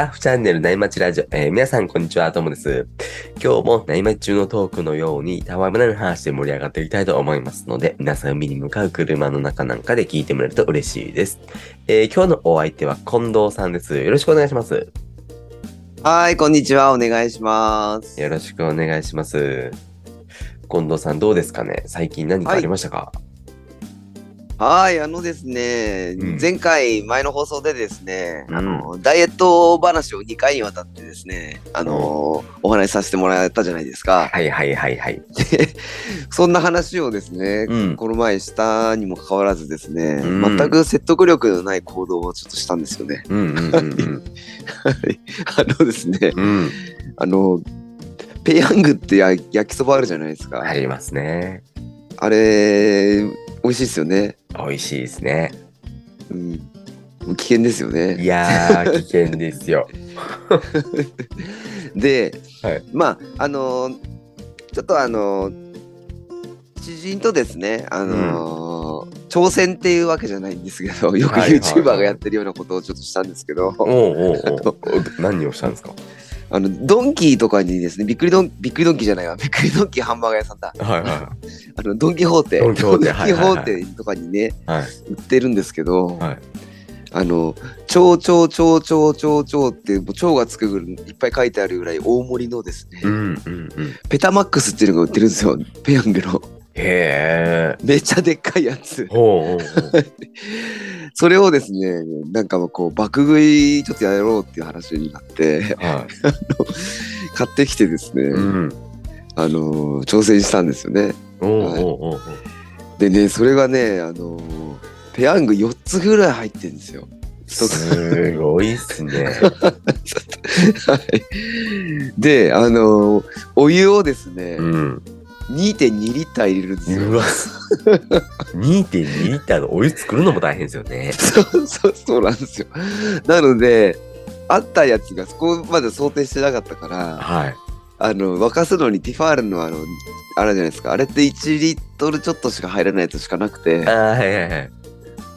タッフチャンネル内町ラジオ、えー皆さんこんにちは、ともです。今日も内町中のトークのようにたわむらの話で盛り上がっていきたいと思いますので、皆さん海に向かう車の中なんかで聞いてもらえると嬉しいです。えー今日のお相手は近藤さんです。よろしくお願いします。はい、こんにちは。お願いします。よろしくお願いします。近藤さんどうですかね？最近何かありましたか、はい、あのですね、うん前回、前の放送でですね、うんあの、ダイエット話を2回にわたってですね、あの、お話しさせてもらったじゃないですか。はいはいはいはい。そんな話をですね、うんこの前したにもかかわらずですね、うん全く説得力のない行動をちょっとしたんですよね。うんうんうんうん。あのですね、うん。あの、ペヤングってや焼きそばあるじゃないですか。ありますね。あれ、美味しいですよね。美味しいですね。うん。もう危険ですよね。いやー、危険ですよ。で、はいまああのーちょっとあのー知人とですねあのー挑戦っていうわけじゃないんですけどよく YouTuber がやってるようなことをちょっとしたんですけど、何をしたんですか？あのドンキーとかにですねびっくりドンびっくりドンキーじゃないわびっくりドンキーハンバーガー屋さんだはいはあのドンキホーテドンキホーテはいはいはい ドンキホーテとかにねい。はい。売ってるんですけど、はい。あの超超超超超超ってもう超がつくぐらいいっぱい書いてあるぐらい大盛りのですね、うんうんうん。ペタマックスっていうのが売ってるんですよペヤングのへえ。めっちゃでっかいやつほうほうほう。それをですねなんかこう爆食いちょっとやろうっていう話になっては 買ってきてですね、い。うん。あのー挑戦したんですよねおうおうおうおう。ででねそれがねあのーペヤング4つぐらい入ってるんですよすごいっすね。はいであのーお湯をですね、うん。2.2リッター入れるんですようわ。2.2リッターのお湯作るのも大変ですよね。そうそうそうなんですよなのであったやつがそこまで想定してなかったからはい。あの沸かすのにティファールのあのあれじゃないですかあれって1リットルちょっとしか入らないやつしかなくてああ、はいはいはい。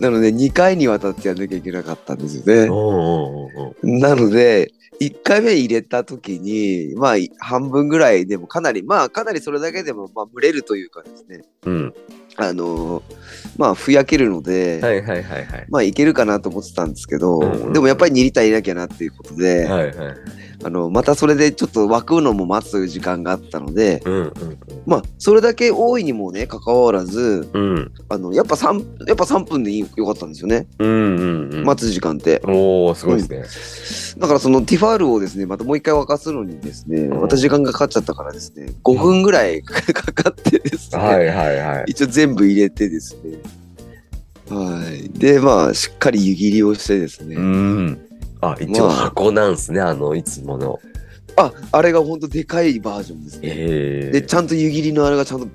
なので2回にわたってやんなきゃいけなかったんですよね。なので1回目入れた時にまあ半分ぐらいでもかなりまあかなりそれだけでもまあ蒸れるというかですねうん。あのーまあふやけるので、はいはいはいはい。まあいけるかなと思ってたんですけど、うんうんでもやっぱり2リッター入れなきゃなっていうことで、はいはい。あのまたそれでちょっと沸くのも待つ時間があったので、うんうんまあそれだけ多いにもねかかわらずうん。うん。あのやっぱ 3, やっぱ3分でいいよかったんですよね、うんうんうん。待つ時間っておおすごいですね。だからそのティファールをですねまたもう一回沸かすのにですねうんまた時間がかかっちゃったからですね5分ぐらい かかってですね、はいはいはい。一応全部入れてですねはいでまあしっかり湯切りをしてですね、うん。あ、一応まあ箱なんすね、あの、いつもの。ああれがほんとでかいバージョンですね、ええでちゃんと湯切りのあれがちゃんと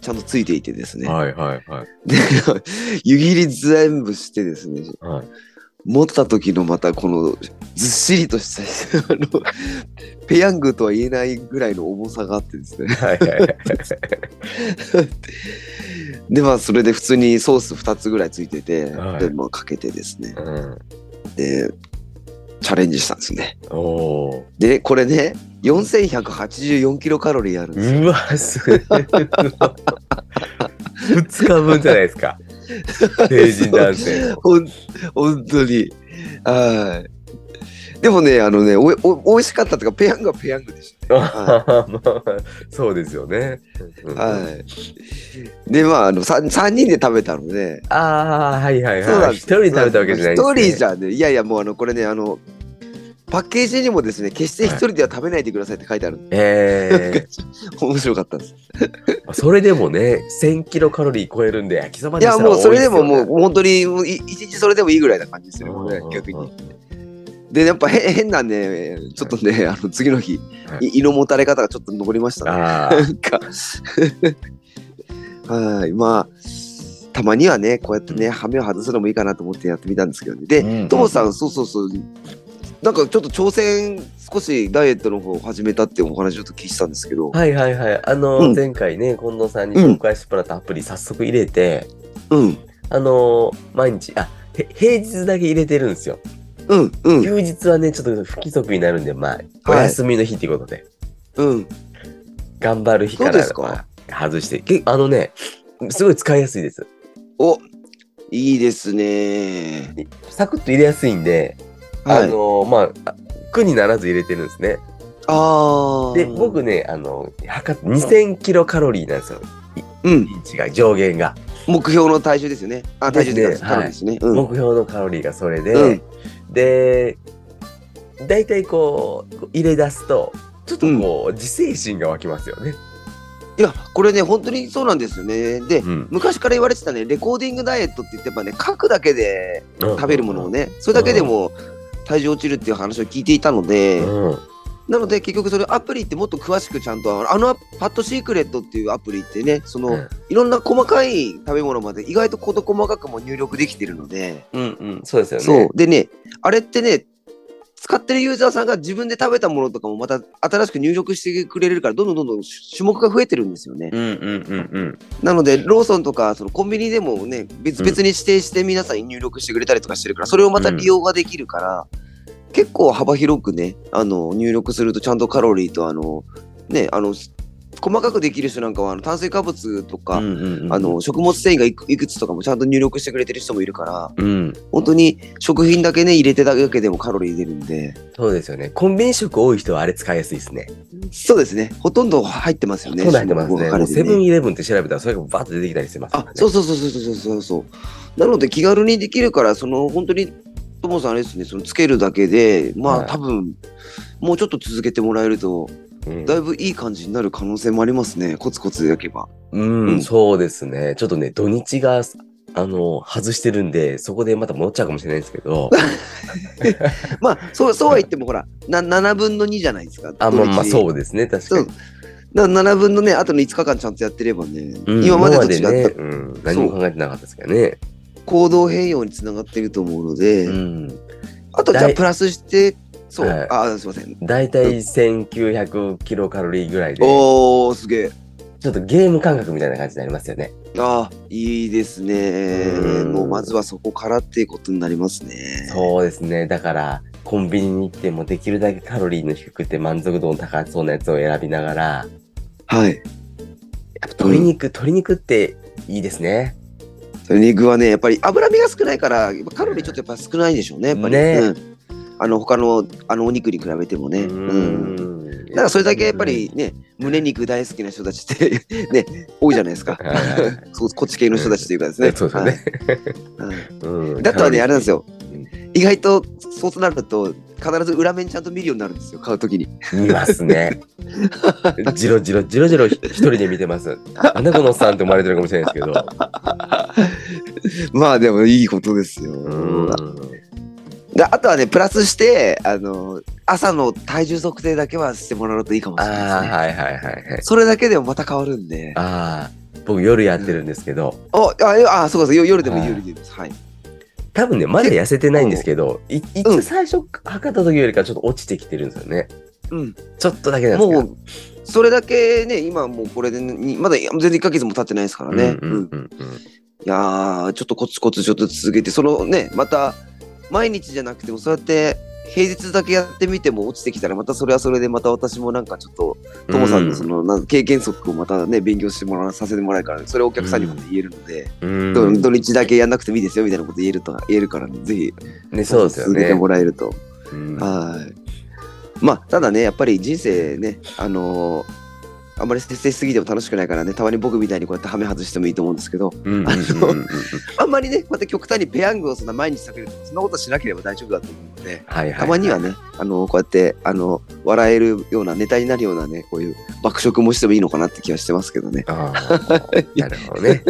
ちゃんとついていてですね、はいはいはい。で 湯切り全部してですねはい。持った時のまたこのずっしりとしたあの ペヤングとは言えないぐらいの重さがあってですねはいはいはい。でまあそれで普通にソース2つぐらいついてて、はいでまあかけてですねうん。でチャレンジしたんですねでこれね4184キロカロリーあるんです。うわ、すごい。二日分じゃないですか。成人男性の。ほん本当にはいでもねあのねおお美味しかったというかペヤングはペヤングでしたね はまあそうですよね。うんはい。で、まあ、あの、3, 三人で食べたので、ああ、はいはいはい。そうなんです一人で食べたわけじゃないんです、ね。一人じゃね、いやいや、もう、あの、これね、あの、パッケージにもですね、決して一人では食べないでくださいって書いてある。んで、え面白かったです。えそれでもね、1000キロカロリー超えるんで、焼きそばいや、にしたらもう、それでももう、本当に、一日それでもいいぐらいな感じですよ。ね、逆に。で、やっぱへ変なね、ちょっとね、あの次の日、はい。い胃のもたれ方がちょっと残りましたね。はい、まあ、たまにはね、こうやってね、羽目を外すのもいいかなと思ってやってみたんですけどね。で、うんうんともさん、そうそうそう、なんかちょっと挑戦、少しダイエットの方を始めたっていうお話ちょっと聞いてたんですけど、あ。はいはいはい。あの、うん前回ね、近藤さんに紹介してもらったアプリ、早速入れて、うん。あの、毎日、あ、へ平日だけ入れてるんですよ。うん、うん、休日はね、ちょっと不規則になるんで、まあ、お休みの日っていうことで、うん。頑張る日から外して、けあのね、すごい使いやすいです。お、いいですね。サクッと入れやすいんで、はい。あのまあ、苦にならず入れてるんですね。ああ。で、僕ね、あの、測って2000キロカロリーなんですよ。うん。リーチが、上限が。目標の体重ですよね。あ、体重ですねカロリーですね。うん。目標のカロリーがそれで、うんで、大体こう、入れ出すと、ちょっとこう、自制心が湧きますよね。いや、これね、本当にそうなんですよね。で、うん。昔から言われてたね、レコーディングダイエットって言ってやっぱね、書くだけで食べるものをね。ね、それだけでも体重落ちるっていう話を聞いていたので、うん。なので結局それアプリってもっと詳しくちゃんと、あのパッドシークレットっていうアプリってね、その、うんいろんな細かい食べ物まで意外と事細かくも入力できてるので、うんうん。そうですよね。そう。でね、あれってね、使ってるユーザーさんが自分で食べたものとかもまた新しく入力してくれるから、どんどんどんどん種目が増えてるんですよね。うんうんうんうん。なので、ローソンとかそのコンビニでもね、別々に指定して皆さんに入力してくれたりとかしてるから、それをまた利用ができるから、結構幅広くね、あの入力するとちゃんとカロリーと、あの、ね、あの、細かくできる人なんかはあの炭水化物とか、うんうんうんあの食物繊維がいくつとかもちゃんと入力してくれてる人もいるから、うん。本当に食品だけね、入れてただけでもカロリー出るんで、そうですよね。コンビニ食多い人はあれ使いやすいですね。そうですね、ほとんど入ってますよね。そうなってますね。セブンイレブンって調べたらそれがバーッと出てきたりしてますね。、あそうそうそうそうそうそうそう。なので気軽にできるから、その本当に、ともさんあれですね、そのつけるだけで、まあ、はい多分、もうちょっと続けてもらえると、うんだいぶいい感じになる可能性もありますね。コツコツ焼けば。うん、うんそうですね。ちょっとね、土日が、あの、外してるんで、そこでまた戻っちゃうかもしれないんですけど、まあ、そう、そうは言っても、ほら、な7分の2じゃないですか。あ、まあまあ、う。そうですね、確かに。。だから7分のね、あとの5日間ちゃんとやってればね、うん今までと違ったね、うん、何も考えてなかったですけどね。行動変容につながってると思うので、うん。あとじゃあプラスして、そう、はいあ、すいません。だいたい1900キロカロリーぐらいで、おー、すげえ。ちょっとゲーム感覚みたいな感じになりますよね。あいいですね。うんもうまずはそこからっていうことになりますね。そうですね。だから、コンビニに行ってもできるだけカロリーの低くて満足度の高そうなやつを選びながら、はい。やっぱ鶏肉、鶏肉っていいですね。肉はね、やっぱり脂身が少ないから、カロリーちょっとやっぱ少ないでしょうね。やっぱりねうんあの他のあのお肉に比べてもね。ううん。ん。だからそれだけやっぱりね、胸肉大好きな人たちって ね、多いじゃないですか。そうこっち系の人たちというかですね。そうですよね。うんだったらね、あれなんですようん。意外とそうとなると、必ず裏面ちゃんと見るようになるんですよ、買うときに。見ますね。じろじろ、じろじろ一人で見てます。あなたのおっさんって思われてるかもしれないですけど。まあでもいいことですよ。うん。であとはね、プラスして、あの、朝の体重測定だけはしてもらうといいかもしあれないですね。あ、はいはいはいはい。それだけでもまた変わるんで。ああ、僕夜やってるんですけど、あ、あ、あそうかそう、よ夜でも夜でもいいです。はい。多分ね、まだ痩せてないんですけど、い一うん最初測った時よりかちょっと落ちてきてるんですよね。うん。ちょっとだけなんです。もう、それだけね、今もうこれで、ね、まだ全然1ヶ月も経ってないですからね。うんうんうんうん。いやー、ちょっとコツコツちょっと続けて、そのね、また、毎日じゃなくても、そうやって、平日だけやってみても落ちてきたら、またそれはそれで、また私もなんかちょっと、ともさんのその、なん経験則をまたね、勉強してもらわさせてもらえるから、それをお客さんにもね言えるので、うん土土日だけやんなくてもいいですよみたいなこと言えると言えるから、ね、ぜひ、ね、そうですよ続けてね。もらえると。うんはい。まあ、ただね、やっぱり人生ね、あのーあんまり節制しすぎても楽しくないからね、たまに僕みたいにこうやってハメ外してもいいと思うんですけど、あんまりね、こうやって極端にペヤングをそんな毎日食べるそんなことしなければ大丈夫だと思うので。たまにはね、あのこうやって、あの、笑えるような、ネタになるようなね、こういう爆食もしてもいいのかなって気はしてますけどね。なるほどね。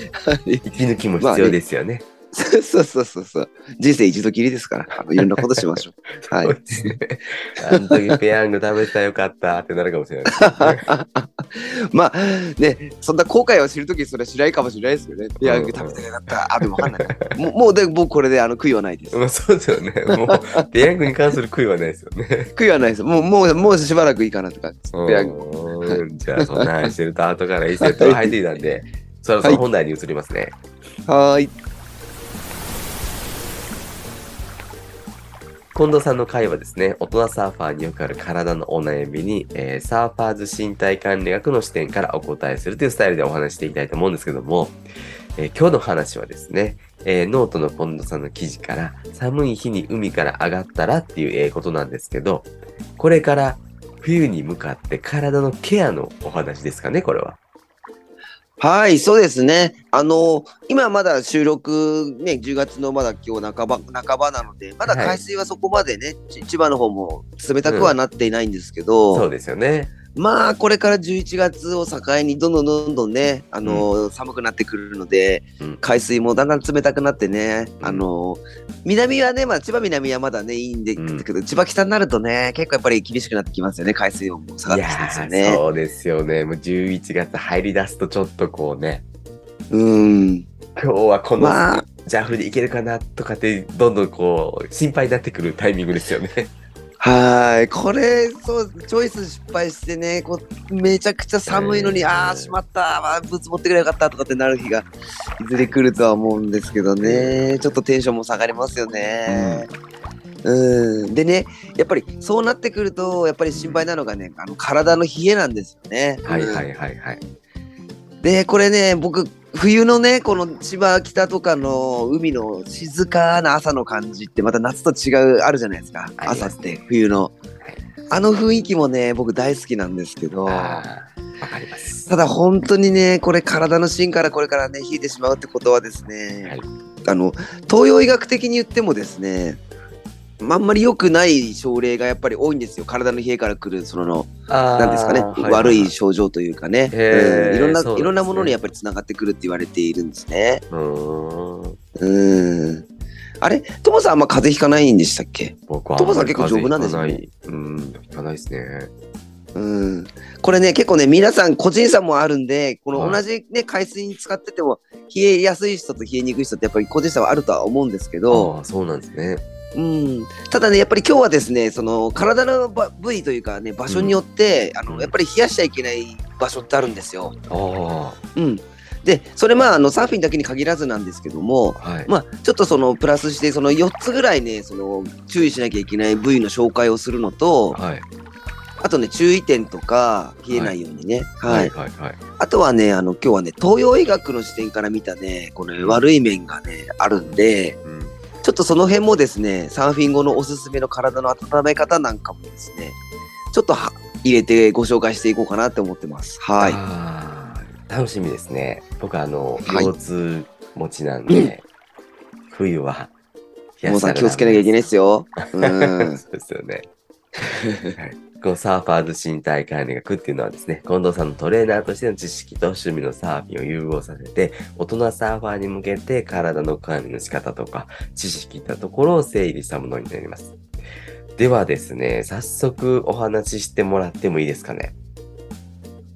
息抜きも必要ですよね。そうそうそうそう。人生一度きりですから、あのいろんなことしましょう。はい。あの時ペヤング食べてたらよかったってなるかもしれない。まあね、そんな後悔を知るときそれはしないかもしれないですよね。ペヤング食べてなかった。あ、でもわかんない。もう、もうで僕これであの悔いはないです。まあそうですよね。もう、ペヤングに関する悔いはないですよね。悔いはないです。もう、もう、もうしばらくいいかなって感じです。ペヤング。うんじゃあ、そんな話してると、後からいいセットが入ってきたんで、そろそろ本題に移りますね。はーい。近藤さんの回はですね、大人サーファーによくある体のお悩みに、えーサーファーズ身体管理学の視点からお答えするというスタイルでお話していきたいと思うんですけども、えー今日の話はですね、えーノートの近藤さんの記事から、寒い日に海から上がったらっていうえことなんですけど、これから冬に向かって体のケアのお話ですかね、これは。はい、そうですね。あの、今まだ収録ね、10月のまだ今日半ば、半ばなので、まだはい海水はそこまでね、ち千葉の方も冷たくはなっていないんですけど、そうですよね。まあ、これから11月を境にどんどんどんどんね、あの、寒くなってくるので、うん海水もだんだん冷たくなってね、うんあの、南はね、まあ、千葉南はまだね、いいんで、うんだけど、千葉北になるとね、結構やっぱり厳しくなってきますよね、海水温も下いがってきてますよね。そうですよね。もう11月入り出すとちょっとこうね、うん。今日はこのまあジャーフでいけるかなとかって、どんどんこう、心配になってくるタイミングですよね。はい、これ、そう、チョイス失敗してね、こうめちゃくちゃ寒いのに、えーああ、しまった、あーブーツ持ってくればよかったとかってなる日がいずれ来るとは思うんですけどね、ちょっとテンションも下がりますよね。うん、でね、やっぱりそうなってくると、やっぱり心配なのがね、あの体の冷えなんですよね。はいうんはいはい。はい。で、これね、僕、冬のね、この千葉北とかの海の静かな朝の感じって、また夏と違う、あるじゃないですか。朝って、冬の。あの雰囲気もね、僕大好きなんですけど、わかります。ただ本当にね、これ体の芯からこれからね、冷えてしまうってことはですね、はいあの、東洋医学的に言ってもですね、あんまり良くない症例がやっぱり多いんですよ。体の冷えから来る、その、なんですかね、悪い症状というかね、うんいろんな、ねいろんなものにやっぱりつながってくるって言われているんですね。うーん。うん。あれ？トモさんあんま風邪ひかないんでしたっけ？僕はトモさん結構丈夫なんですよねね。うん、ひかないですね。うん。これね、結構ね、皆さん個人差もあるんで、このはい同じね、海水に使ってても、冷えやすい人と冷えにくい人ってやっぱり個人差はあるとは思うんですけど、ああ、そうなんですね。うん。ただね、やっぱり今日はですね、その体のば部位というかね、場所によって、あの、やっぱり冷やしちゃいけない場所ってあるんですよ。あうん。で、それまあ、あの、サーフィンだけに限らずなんですけども、あ、はい。まあ、ちょっとそのプラスして、その4つぐらいね、その注意しなきゃいけない部位の紹介をするのと、はい。あとね、注意点とか、冷えないようにね。はい。はいはいはい。あとはね、あの、今日はね、東洋医学の視点から見たね、この悪い面がね、あるんで、うん。ちょっとその辺もですね、サーフィン後のおすすめの体の温め方なんかもですね、ちょっとは入れてご紹介していこうかなって思ってます。はい。楽しみですね。僕あの、はい腰痛持ちなんで、冬は冷もうさん気をつけなきゃいけないですよ。うん。そうですよね。はいこのサーファーズ身体管理学っていうのはですね、近藤さんのトレーナーとしての知識と趣味のサーフィンを融合させて、大人サーファーに向けて体の管理の仕方とか、知識といったところを整理したものになります。ではですね、早速お話ししてもらってもいいですかね？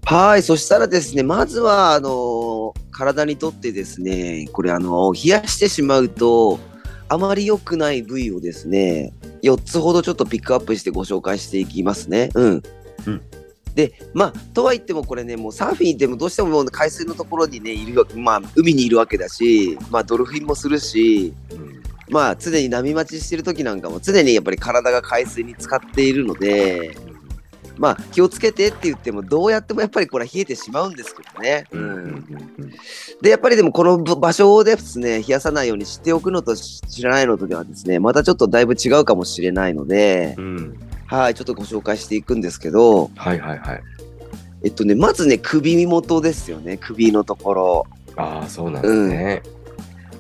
はい。そしたらですね、まずは、あの体にとってですね、これ、あの冷やしてしまうと、あまり良くない部位をですね、4つほどちょっとピックアップしてご紹介していきますね。うん。うんで、まあ、とはいってもこれね、もうサーフィン行ってもどうしてももう海水のところにね、いるわけ、まあ、海にいるわけだし、まあ、ドルフィンもするし、うんまあ、常に波待ちしてる時なんかも、常にやっぱり体が海水に浸かっているので、まあ、気をつけてって言っても、どうやってもやっぱりこれは冷えてしまうんですけどね。うんうんうんうんで、やっぱりでもこの場所をですね、冷やさないように知っておくのと知らないのとではですね、またちょっとだいぶ違うかもしれないのでう、ん。はい、ちょっとご紹介していくんですけど、はいはいはい。えっとね、まずね、首元ですよね、首のところ。ああ、そうなんですね。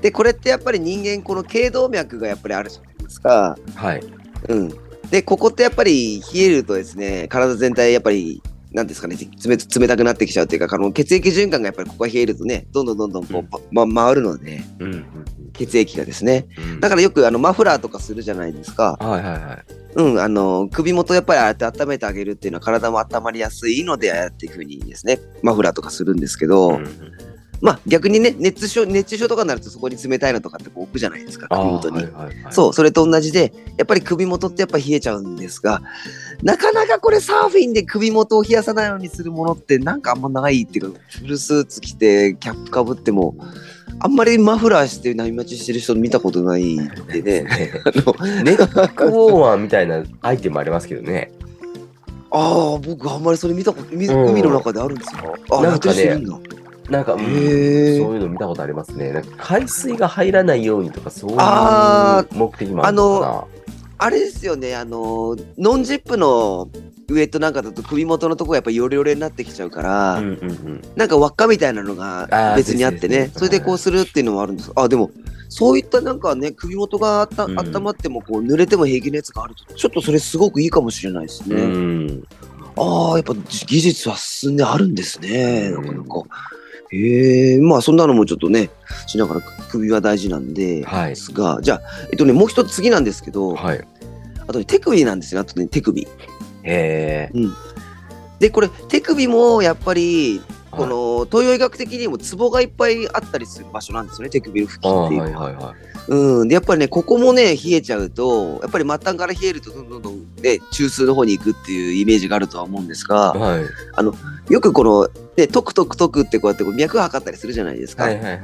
で、これってやっぱり人間、この頸動脈がやっぱりあるじゃないですか。はい。うん。で、ここってやっぱり冷えるとですね、体全体やっぱり、なんですかね、冷冷たくなってきちゃうっていうか、あの血液循環がやっぱりここが冷えるとね、どんどんどんどんこう、ま、回るので、うんうん血液がですね。うん。だからよくあのマフラーとかするじゃないですか。はいはいはい。うん、あの、首元やっぱりああやって温めてあげるっていうのは体も温まりやすいので、ああやっていうふうにですね、マフラーとかするんですけど、うんうんまあ逆にね、熱中症、熱中症とかになるとそこに冷たいのとかってこう置くじゃないですか、首元に。はいはいはいそう、それと同じで、やっぱり首元ってやっぱ冷えちゃうんですが、なかなかこれサーフィンで首元を冷やさないようにするものってなんかあんまないっていうか、フルスーツ着てキャップかぶっても、あんまりマフラーして波待ちしてる人見たことないんでね。あのネックウォーマーみたいなアイテムありますけどね。ああ、僕あんまりそれ見たこと、海の中であるんですかあ、なんかねなんか、うんそういうの見たことありますね。なんか海水が入らないようにとか、そういうあ目的もあるのかあれですよね、あの、ノンジップのウエットなんかだと首元のとこがやっぱヨレヨレになってきちゃうから、な。うんうんうん。なんか輪っかみたいなのが別にあって。ねそれでこうするっていうのもあるんです。あ、でも、そういったなんかね、首元があった、うん温まってもこう濡れても平気なやつがあると、ちょっとそれすごくいいかもしれないですね。うん。ああ、やっぱ技術は進んであるんですね。うなんかなんか。へえ、まあそんなのもちょっとね、しながら首は大事なんで、はいですが、じゃあ、えっとね、もう一つ次なんですけど、はい。あとね、手首なんですよ。あとね、手首。へえ。で、これ、手首もやっぱり、この東洋医学的にもツボがいっぱいあったりする場所なんですよね、手首の付ああ、近っていうのは。はいはいはい。うん、でやっぱりね、ここもね、冷えちゃうと、やっぱり末端から冷えると、どんどんどんね、中枢の方に行くっていうイメージがあるとは思うんですが、はい。よくこの、ね、トクトクトクってこうやってこう脈測ったりするじゃないですか。はいはいはい。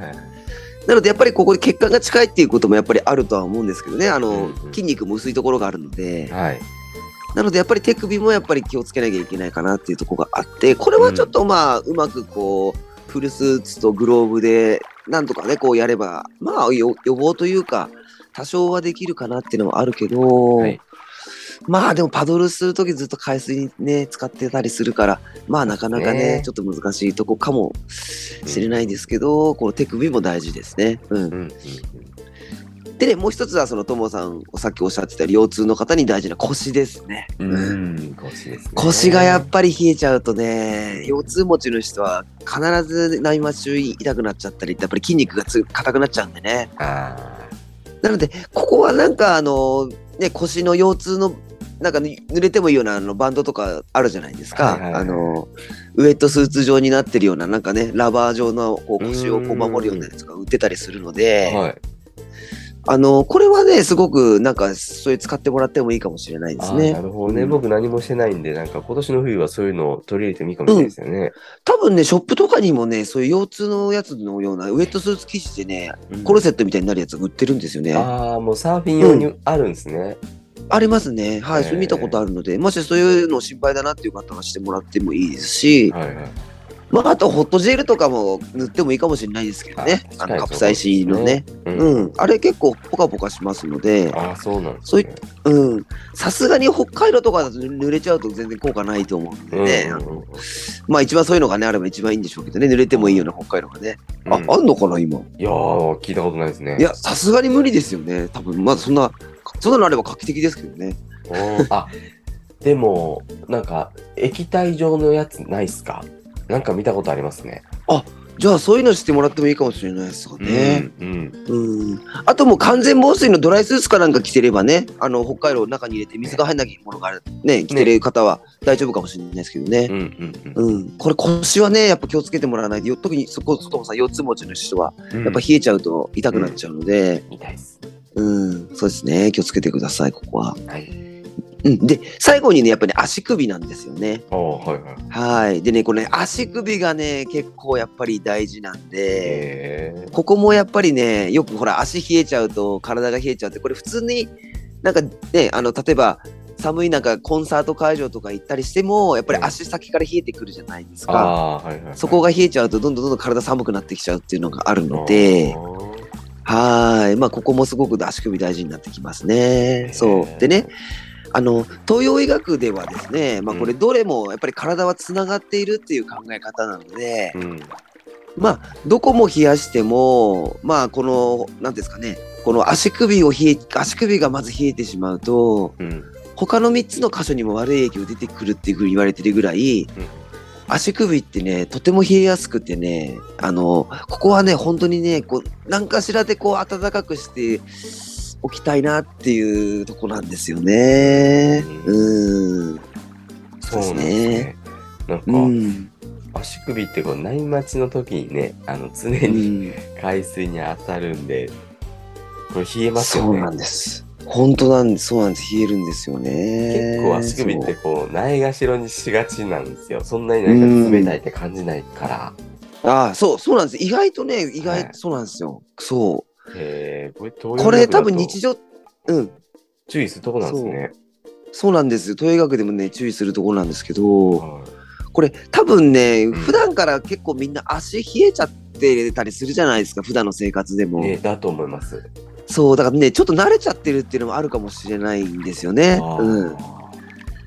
なので、やっぱりここで血管が近いっていうこともやっぱりあるとは思うんですけどね、あの、うんうん筋肉も薄いところがあるので、はい。なのでやっぱり手首もやっぱり気をつけなきゃいけないかなっていうところがあって、これはちょっとまあ、うまくこう、フルスーツとグローブで、なんとかね、こうやれば、まあよ予防というか、多少はできるかなっていうのはあるけど、はいまあでもパドルするときずっと海水にね、使ってたりするから、まあなかなかね、ねちょっと難しいとこかもしれないですけど、この手首も大事ですね。うんう。んうんでね、もう一つはそのともさん、さっきおっしゃってた腰痛の方に大事な腰ですね。うん。うん。腰ですね。腰がやっぱり冷えちゃうとね、腰痛持ちの人は必ず内末中痛くなっちゃったりやっぱり筋肉がつ硬くなっちゃうんでね。あなので、ここはなんかあの、ね、腰の腰痛の、なんかぬ濡れてもいいようなあのバンドとかあるじゃないですか。はいはいはいあの、ウエットスーツ状になってるような、なんかね、ラバー状のこう腰をこう守るようなやつが売ってたりするのあ。で、はい。あの、これはね、すごくなんか、そういう使ってもらってもいいかもしれないですね。なるほどね。うん僕何もしてないんで、なんか今年の冬はそういうのを取り入れてもいいかもしれないですよね。多分ね、ショップとかにもね、そういう腰痛のやつのような、ウエットスーツ生地でね、うんコルセットみたいになるやつが売ってるんですよね。あああ、もうサーフィン用にあるんですね。りますね。はい、それ見たことあるので、もしそういうの心配だなっていう方はしてもらってもいいですし、はいはい。まあ、あとホットジェルとかも塗ってもいいかもしれないですけどね。あのカプサイシンのね。う。うんん、あれ結構ポカポカしますので、ああ、そうなんですそういね。うん、さすがに北海道とかだと濡れちゃうと全然効果ないと思うんでね。うんあのまあ一番そういうのがね、あれば一番いいんでしょうけどね、濡れてもいいような北海道がね。あ、うんあんのかな、今？いやー、聞いたことないですね。いや、さすがに無理ですよね。多分まだそんな、そんなのあれば画期的ですけどね。あ、でも、なんか、液体状のやつないっすか？なんか見たことありますね。じゃあそういうのしてもらってもいいかもしれないですよね。うん。うん。うん。あともう完全防水のドライスーツかなんか着てればね、あの、北海道の中に入れて水が入んないものがね、着てる方は大丈夫かもしれないですけどねう。んうんうん。うん。これ腰はね、やっぱ気をつけてもらわないと、よ特にそこ、外もさん、腰痛持ちの人は、うんやっぱ冷えちゃうと痛くなっちゃうので、痛いっす。うん、そうですね。気をつけてください、ここは。はい。うん。で、最後にね、やっぱり、ね、足首なんですよね。はいはい。はい。でね、これね、足首がね、結構やっぱり大事なんで。ここもやっぱりね、よくほら、足冷えちゃうと体が冷えちゃうって、これ普通になんかね、あの、例えば、寒い中、コンサート会場とか行ったりしても、やっぱり足先から冷えてくるじゃないですか。はいはい。そこが冷えちゃうと、どんどんどんどん体寒くなってきちゃうっていうのがあるので、はい。まあ、ここもすごく足首大事になってきますね。そう。でね、、あの東洋医学ではですね、まあ、これどれもやっぱり体はつながっているっていう考え方なので、うん。まあどこも冷やしてもまあこの何ですかねこの足首を冷え足首がまず冷えてしまうとうん。他の3つの箇所にも悪い影響出てくるっていうふうに言われてるぐらい、うん足首ってねとても冷えやすくてねあのここはね本当にねこう何かしらでこう暖かくしておきたいなっていうとこなんですよね。うん。そうなんですね。なんか、うん。足首ってこう内待ちの時にね、あの常うにん海水に当たるんで、これ冷えますよね。そうなんです。本当なんです。そうなんです。冷えるんですよね。結構足首ってこう、ないがしろにしがちなんですよ。そんなになんか冷たいって感じないから。ああ、そう、そうなんです。意外とね、意外、はいそうなんですよ。そへえ、これ、う。これ多分日常、うん、注意するとこなんですね。そうなんですよ。東映学でもね、注意するところなんですけど、はこれ多分ね、ん普段から結構みんな足冷えちゃってたりするじゃないですか、普段の生活でも。いね、だと思います。そう、だからね、ちょっと慣れちゃってるっていうのもあるかもしれないんですよね。うん。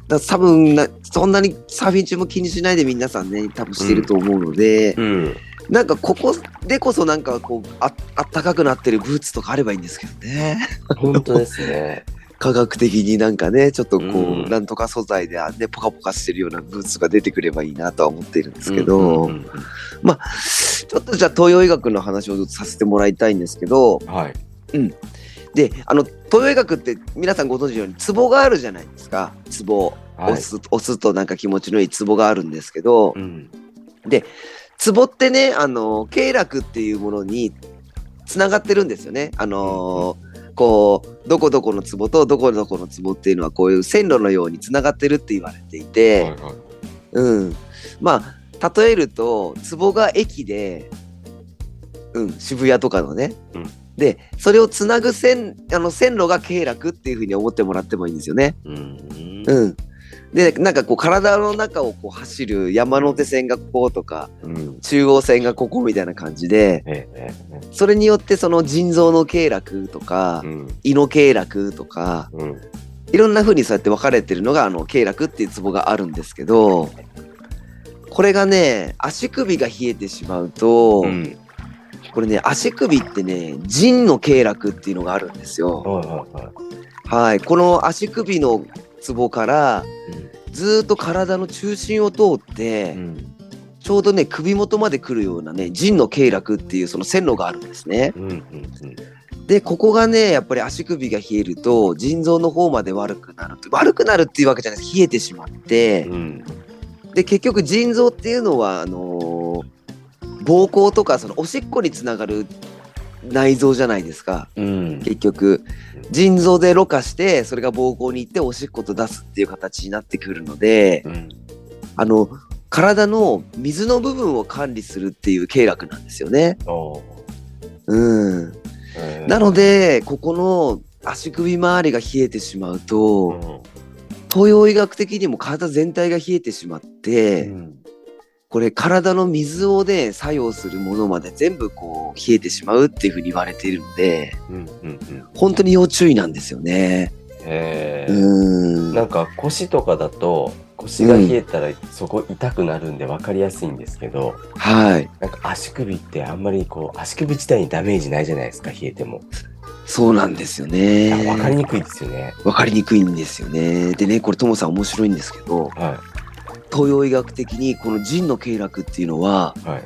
だ多分な、そんなにサーフィン中も気にしないで皆さんね、多分してると思うので、うん。なんかここでこそなんかこうあ、あったかくなってるブーツとかあればいいんですけどね。本当ですね。科学的になんかね、ちょっとこう、うんなんとか素材で、ね、ポカポカしてるようなブーツが出てくればいいなとは思っているんですけど、うんうんうんまあ、ちょっとじゃあ東洋医学の話をさせてもらいたいんですけど、はい。で、あの、東洋医学って皆さんご存知のようにツボがあるじゃないですか。ツボ。はい押す、押すとなんか気持ちのいいツボがあるんですけど、うん。ツボってね、あの、経絡っていうものにつながってるんですよね。あのーこう、どこどこのツボとどこどこのツボっていうのはこういう線路のようにつながってるって言われていて、はいはいうん。まあ、例えると、ツボが駅で、うん、渋谷とかのね。うんで、それをつなぐ線、あの線路が経絡っていうふうに思ってもらってもいいんですよね。うん。うん。で、なんかこう体の中をこう走る山手線がこことか、うん。中央線がここみたいな感じで、えええそれによってその腎臓の経絡とかえ。う、ん。胃の経絡とか、うん。いろんな風にそうやって分かれてるのがあの経絡っていうツボがあるんですけど、これがね、足首が冷えてしまうと、うん。これね、足首ってね、腎の経絡っていうのがあるんですよ。はいはいはい。はい。この足首のツボから、ずーっと体の中心を通って、うん。ちょうどね、首元まで来るようなね、腎の経絡っていうその線路があるんですね。うん。うん。で、ここがね、やっぱり足首が冷えると、腎臓の方まで悪くなると。悪くなるっていうわけじゃないです。冷えてしまって、うん。で、結局腎臓っていうのは、あのー膀胱とか、そのおしっこにつながる内臓じゃないですか。うん。結局、腎臓でろ過して、それが膀胱に行っておしっこと出すっていう形になってくるので、うん。あの、体の水の部分を管理するっていう経絡なんですよね。うん。ええなので、ここの足首周りが冷えてしまううと、ん。東洋医学的にも体全体が冷えてしまって、うんこれ体の水をね、作用するものまで全部こう冷えてしまうっていうふうに言われているので、うん。うん。本当に要注意なんですよね。ええ。う。なんか腰とかだと腰が冷えたらそこ痛くなるんで分かりやすいんですけど、はい。なんか足首ってあんまりこう足首自体にダメージないじゃないですか冷えても。そうなんですよね。分かりにくいですよね。わかりにくいんですよね。でね、これともさん面白いんですけど、は東洋医学的にこの腎の経絡っていうのは、いはい。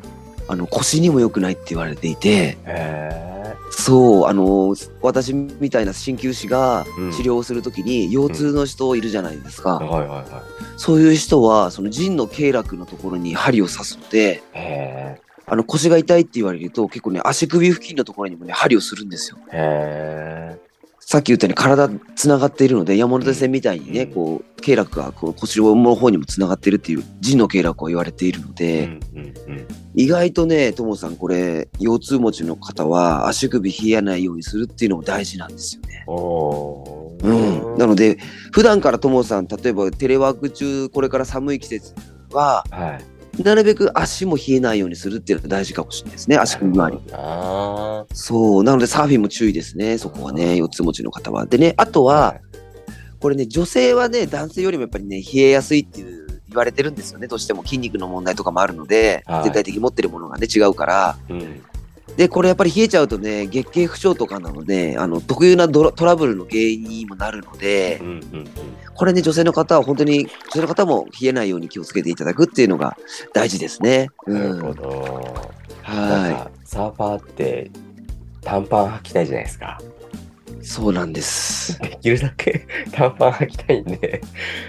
あの腰にも良くないって言われていて、へそう、あの、私みたいな鍼灸師がうん治療をするときに腰痛の人いるじゃないですか。そういう人は、その腎の経絡のところに針を刺すので、あの腰が痛いって言われると結構ね、足首付近のところにもね、針をするんですよ。え。へさっき言ったように体つながっているので、山手線みたいにね、うんこう、経絡がこう腰の方にもつながっているっていう腎の経絡を言われているのえ。で、うんうんうん。意外とね、ともさん、これ、腰痛持ちの方は足首冷えないようにするっていうのも大事なんですよね。うん。なので、普段からともさん、例えばテレワーク中、これから寒い季節は、はい。なるべく足も冷えないようにするっていうのが大事かもしれないですね、足首周り。あそう。なので、サーフィンも注意ですね、そこはね、腰痛持ちの方は。でね、あとあ。は、これね、女性はね、男性よりもやっぱりね、冷えやすいっていう言われてるんですよね。どうしても筋肉の問題とかもあるので、はい全体的に持ってるものがね、違うから。うん。で、これやっぱり冷えちゃうとね、月経不調とかなので、あの、特有なドラトラブルの原因にもなるのでう、んうんうん。これね、女性の方は本当に、女性の方も冷えないように気をつけていただくっていうのが大事ですね。うん。なるほど。はかサーファーって短パン履きたいじゃないですか。い。そうなんです。できるだけ 短パン履きたいんで、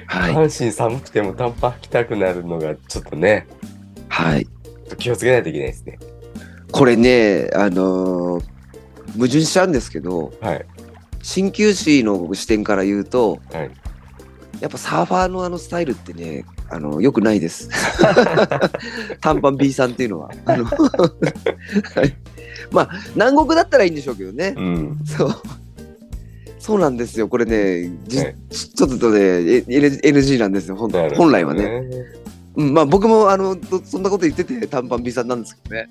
はい。半身寒くても短パン履きたくなるのがちょっとね、はい。気をつけないといけないですね。これね、あのー矛盾しちゃうんですけど、はい。鍼灸師の視点から言うと、はい。やっぱサーファーのあのスタイルってね、あの、よくないです。短パン B さんっていうのは。あのはいまあ、南国だったらいいんでしょうけどね。うん。そう。そうなんですよ。これね、じはいちちょっとね、NG なんですよ。本来はね。。うん、まあ僕もあのどそんなこと言ってて短パン B さんなんですけどね。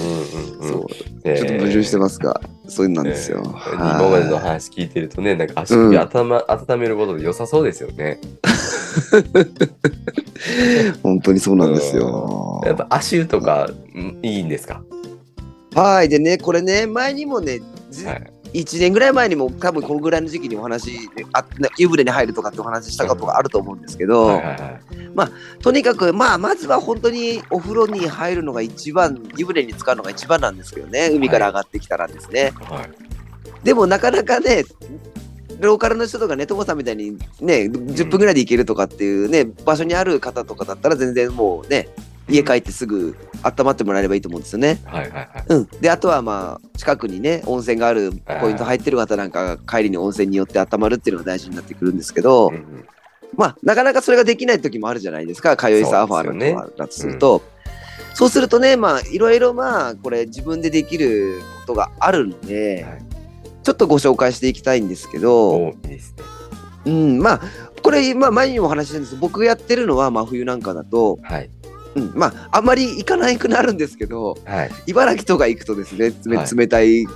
うんうんうん。そう。えーちょっと矛盾してますが、そういうのなんですよ。えーはい今までの話聞いてるとね、なんか足首頭、温めることで良さそうですよね。本当にそうなんですよ。やっぱ足湯とかうんいいんですか？はい。でね、これね、前にもね、ずはい。1年ぐらい前にも多分このぐらいの時期にお話、あ湯船に入るとかってお話ししたことがあると思うんですけど、はいはいはい。とにかく、まあ、まずは本当にお風呂に入るのが一番、湯船に浸かるのが一番なんですけどね、海から上がってきたらですね。はい。でもなかなかね、ローカルの人とかね、ともさんみたいにね、10分ぐらいで行けるとかっていうね、場所にある方とかだったら全然もうね、家帰ってすぐ温まってもらえればいいと思うんですよね。はいはいはい。うん。で、あとはまあ、近くにね、温泉があるポイント入ってる方なんかが帰りに温泉によって温まるっていうのが大事になってくるんですけど、うんうんまあ、なかなかそれができない時もあるじゃないですか、通いサーファーだとすると。そうするとね、まあ、いろいろまあ、これ自分でできることがあるので、はいちょっとご紹介していきたいんですけど、おいいね。うん、まあ、これ、まあ、前にもお話ししたんですけど僕がやってるのは真冬なんかだと、はい。うん、まあ、あんまり行かなくなるんですけど、はい。茨城とか行くとですね、冷たい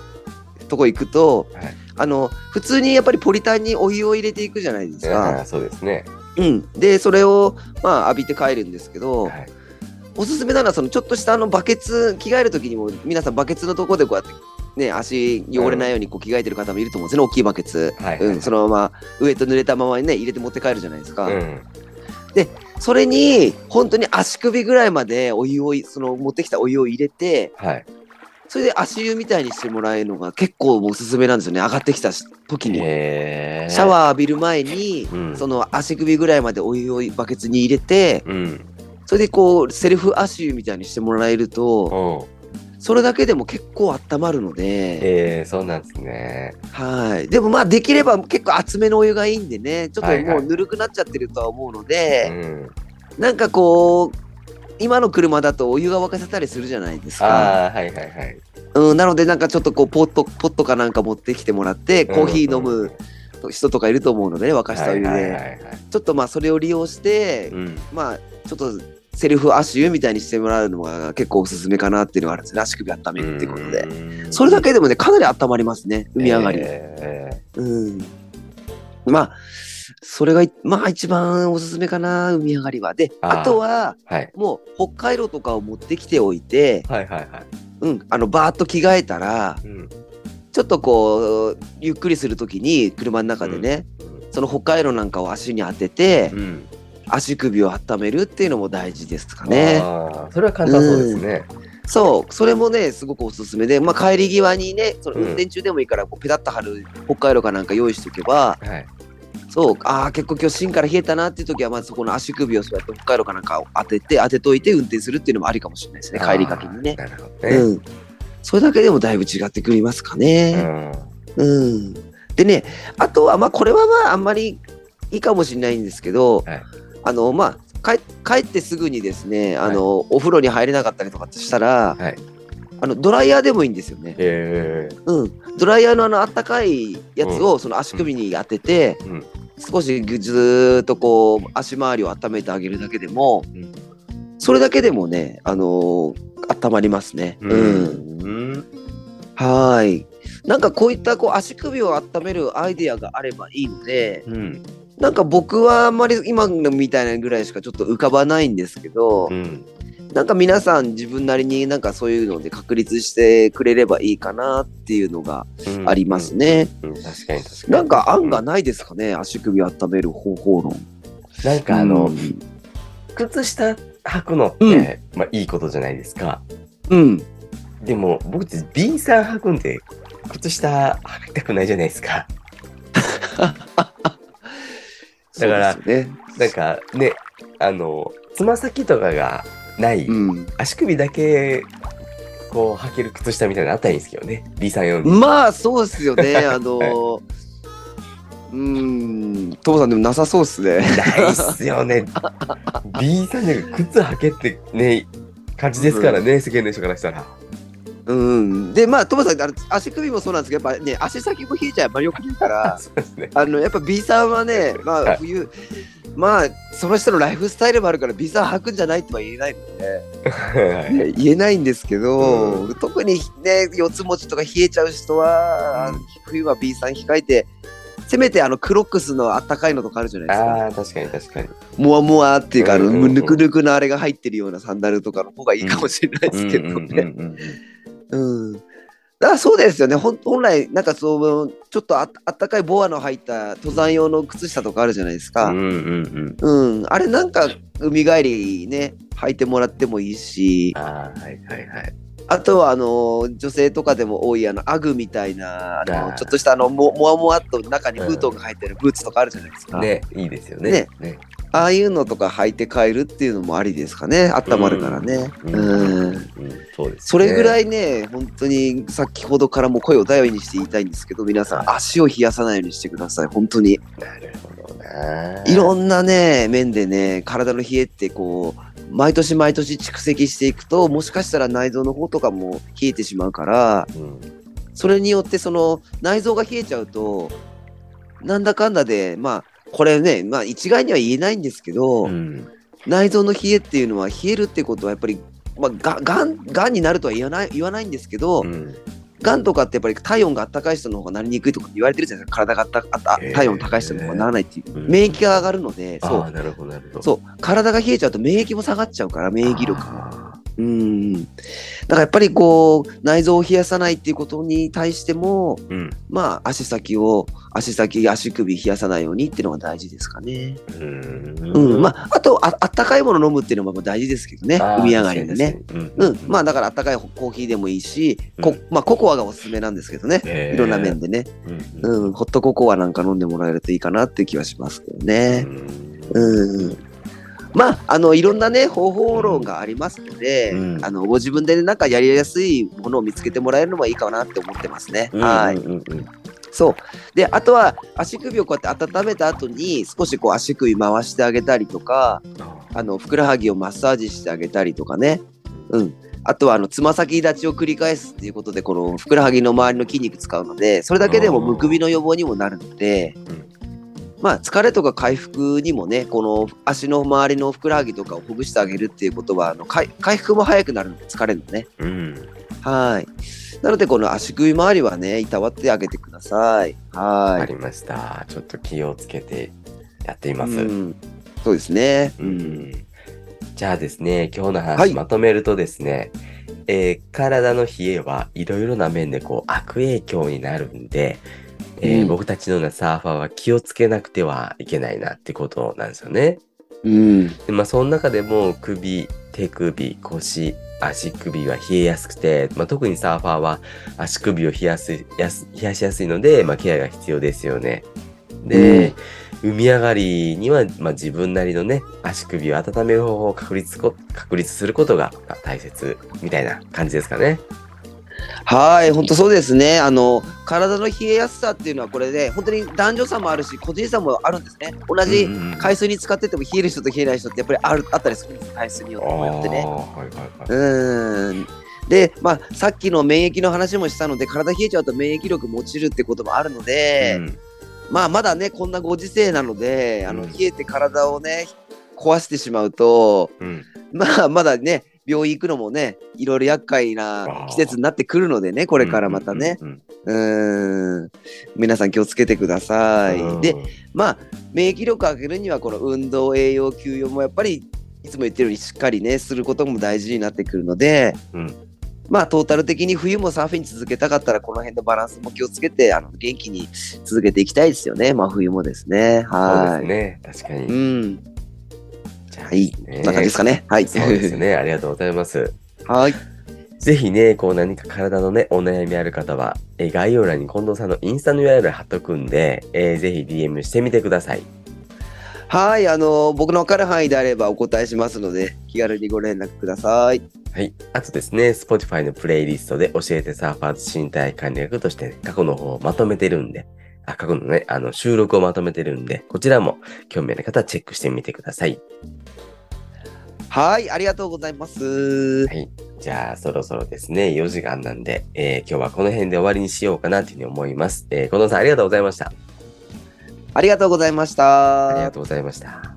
とこ行くと、はいあの、普通にやっぱりポリタンにお湯を入れていくじゃないですか。そうですね。うん。で、それを、まあ、浴びて帰るんですけど、はい。おすすめなのは、そのちょっとしたあのバケツ、着替えるときにも、皆さんバケツのとこでこうやって、ね、足汚れないようにこう着替えてる方もいると思うんですね、大きいバケツ。はい。うん、そのまま上と濡れたままにね、入れて持って帰るじゃないですか。うん。それに、本当に足首ぐらいまでお湯をい、その持ってきたお湯を入れて、はい。それで足湯みたいにしてもらえるのが結構おすすめなんですよね、上がってきた時に。シャワー浴びる前に、うんその足首ぐらいまでお湯をバケツに入れて、うん。それでこう、セルフ足湯みたいにしてもらえると、それだけでも結構温まるので、えー、そうなんですね。はい。でもまあ、できれば結構厚めのお湯がいいんでね、ちょっとはいはいもうぬるくなっちゃってるとは思うのうで、ん。なんかこう、今の車だとお湯が沸かせたりするじゃないですか。ああ、はいはいはい。うん、なのでなんかちょっとこうポット、ポットかなんか持ってきてもらって、コーヒー飲む人とかいると思うのでね、沸かしたお湯で。はいはいはいはい。ちょっとまあそれを利用して、うん。まあちょっとセルフ足湯みたいにしてもらうのが結構おすすめかなっていうのがあるんですね。足首温めるってことで。うんそれだけでもね、かなり温まりますね、海上がり。えうん。まあ、それがい、まあ一番おすすめかな、海上がりは。で、あとは、ーはい。もう北海道とかを持ってきておいて、はいはいはい。うん、あの、バーッと着替えたら、うん。ちょっとこう、ゆっくりするときに、車の中でね、その北海道なんかを足に当てて、うん。足首を温めるっていうのも大事ですかね。ああ、それは簡単そうですね。そう、それもね、すごくおすすめで、まあ、帰り際にね、そのうん運転中でもいいから、こうペタッと貼る北海道かなんか用意しておけば、はい。そう、ああ、結構今日芯から冷えたなっていう時は、まずそこの足首をそうやって北海道かなんかを当てて、当てといて運転するっていうのもありかもしれないですね、帰りがけにね。なるほどね。うん。それだけでもだいぶ違ってくりますかうね。ん。うん。でね、あとは、まあ、これはまあ、あんまりいいかもしれないんですけど、はいあの、まあ、帰帰ってすぐにですね、あの、お風呂に入れなかったりとかしたら、はい。あの、ドライヤーでもいいんですよね。えうん。ドライヤーのあの、あったかいやつを、その足首に当てて、ー。うん。少しぐずーっとこう、足回りを温めてあげるだけでも、うんそれだけでもね、あのー温まりますね。うん。うん。はーい。なんかこういったこう足首を温めるアイデアがあればいいので、うん。なんか僕はあんまり今のみたいなぐらいしかちょっと浮かばないんですけど、うん。なんか皆さん自分なりになんかそういうので確立してくれればいいかなっていうのがありますね。うん。うん確かに確かに。なんか案がないですかね、足首を温める方法論。なんかあの、うん靴下履くのって、まあいいことじゃないですか。うん。でも僕って B さん履くんで、靴下履きたくないじゃないですか。だからね。なんかね、あの、つま先とかがない、うん。足首だけ、こう履ける靴下みたいなのあったらいいんですけどね。B さん用に。まあそうですよね。あのうーん、トモさんでもなさそうっすね。ないっすよね。B さんで靴履けってね、感じですからね、世間の人からしたら。うん。で、まあ、トモさん、あの足首もそうなんですけど、やっぱね、足先も冷えちゃう、まあ、よく言うから。あの、やっぱ B さんはね、まあ、はい冬、まあ、その人のライフスタイルもあるから、B さん履くんじゃないとは言えないので、はいね言えないんですけど、う特にね、四つ持ちとか冷えちゃう人は、うん冬は B さん控えて、せめてあのクロックスのあったかいのとかあるじゃないですか。確かに確かに。モワモワっていうか、ぬくぬくのあれが入ってるようなサンダルとかの方がいいかもしれないですけどうんうんうんね。うん。だからそうですよね。ほん本来、なんかそう、ちょっとああったかいボアの入った登山用の靴下とかあるじゃないですか。うんうんうん。うん。あれなんか、海帰りね、履いてもらってもいいし、ああ、はいはいはい。あとは、あの、女性とかでも多い、あの、アグみたいな、あの、ちょっとした、あの、ももわもわっと中にフートが入ってるブーツとかあるじゃないですか。ね、いいですよね。ねね。ああいうのとか履いて帰るっていうのもありですかね。温まるからね。うんそうです、ね。それぐらい。いね、本当に先ほどからも声を頼りにして言いたいんですけど、皆さん足を冷やさないようにしてください。本当に。なるほどな。いろんなね、面でね、体の冷えってこう、毎年毎年蓄積していくと、もしかしたら内臓の方とかも冷えてしまうから、うん。それによってその内臓が冷えちゃうと、なんだかんだで、まあ、これね、まあ一概には言えないんですけど、うん。内臓の冷えっていうのは冷えるってことはやっぱり、まあ、ががんがんになるとは言わない言わないんですけど、うん。がんとかってやっぱり体温が暖かい人の方がなりにくいとか言われてるじゃないですか。体がたあ体温高い人の方がならないっていう、うん免疫が上がるのでそう。体が冷えちゃうと免疫も下がっちゃうから免疫力あうんだからやっぱりこう内臓を冷やさないっていうことに対してもーうん。まあ足先を足先足首冷やさないようにっていうのが大事ですかね。うん。うん、まああとああったかいもの飲むっていうのも大事ですけどね海上がりでね。。うん、まあだからあったかいコーヒーでもいいし、こまあココアがおすすめなんですけどね。へーいろんな面でね。うんホットココアなんか飲んでもらえるといいかなっていう気はしますけどね。うんうん。まあ、あの、いろんなね、方法論がありますので、うんあの、ご自分でねなんかやりやすいものを見つけてもらえるのもいいかなって思ってますね。はい。うんうんうんそう。で、あとは、足首をこうやって温めた後に、少しこう足首回してあげたりとか、あの、ふくらはぎをマッサージしてあげたりとかね。うん。あとは、あの、つま先立ちを繰り返すっていうことで、このふくらはぎの周りの筋肉使うので、それだけでもむくみの予防にもなるので、まあ、疲れとか回復にもね、この足の周りのふくらはぎとかをほぐしてあげるっていうことは、あの回回復も早くなるので、疲れるのね。うん。はい。なので、この足首周りはね、いたわってあげてください。はい。ありました。ちょっと気をつけてやっています。うん、そうですね。ううん。んじゃあですね、今日のはい話まとめるとですね、えー体の冷えはいろいろな面でこう悪影響になるんで、えーうん僕たちのようなサーファーは気をつけなくてはいけないなってことなんですよね。うん。でまあ、その中でも首、手首、腰、足首は冷えやすくて、まあ、特にサーファーは足首を冷やすやす冷やしやすいので、まあ、ケアが必要ですよね。で、海上がりには、まあ、自分なりのね、足首を温める方法を確立こ確立することがまあ大切みたいな感じですかね。はい、本当そうですね。あの、体の冷えやすさっていうのはこれで、本当に男女差もあるし、個人差もあるんですね。同じ海水に使ってても冷える人と冷えない人ってやっぱりあるあったりするんです、海水によってね。はいはいはい。うーん。で、まあ、さっきの免疫の話もしたので、体冷えちゃうと免疫力も落ちるってこともあるので、うんまあ、まだね、こんなご時世なので、あの、うん冷えて体をね、壊してしまうと、うんまあ、まだね、病院行くのもね、いろいろ厄介な季節になってくるのでね、これからまたね。うん。皆さん気をつけてください。で、まあ、免疫力を上げるには、この運動、栄養、休養もやっぱり、いつも言ってるようにしっかりね、することも大事になってくるので、うんまあ、トータル的に冬もサーフィン続けたかったら、この辺のバランスも気をつけて、あの元気に続けていきたいですよね、真冬もですね。そうはい。ですね。確かに。うん。はい。ねこんな感じですかね。はい。そうですね。ありがとうございます。はい。ぜひね、こう何か体のね、お悩みある方は、えー概要欄に近藤さんのインスタの URL 貼っとくんで、えーぜひ DM してみてください。はい。あの、僕の分かる範囲であればお答えしますので、気軽にご連絡ください。はい。あとですね、Spotify のプレイリストで教えてサーファーズ身体管理学として、ね、過去の方をまとめてるんで、あ過去のね、あの、収録をまとめてるんで、こちらも興味ある方はチェックしてみてください。はい、ありがとうございます。はい。じゃあ、そろそろですね、4時間なんで、えー今日はこの辺で終わりにしようかなというふうに思います。えー、近藤さんありがとうございました。ありがとうございました。ありがとうございました。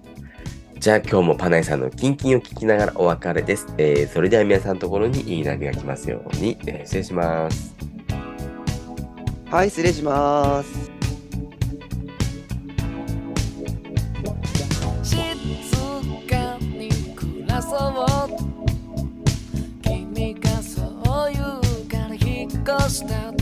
じゃあ今日もパナイさんのキンキンを聞きながらお別れです。えーそれでは皆さんのところにいい波が来ますように、えー失礼します。はい、失礼します。そう。君がそう言うから引っ越した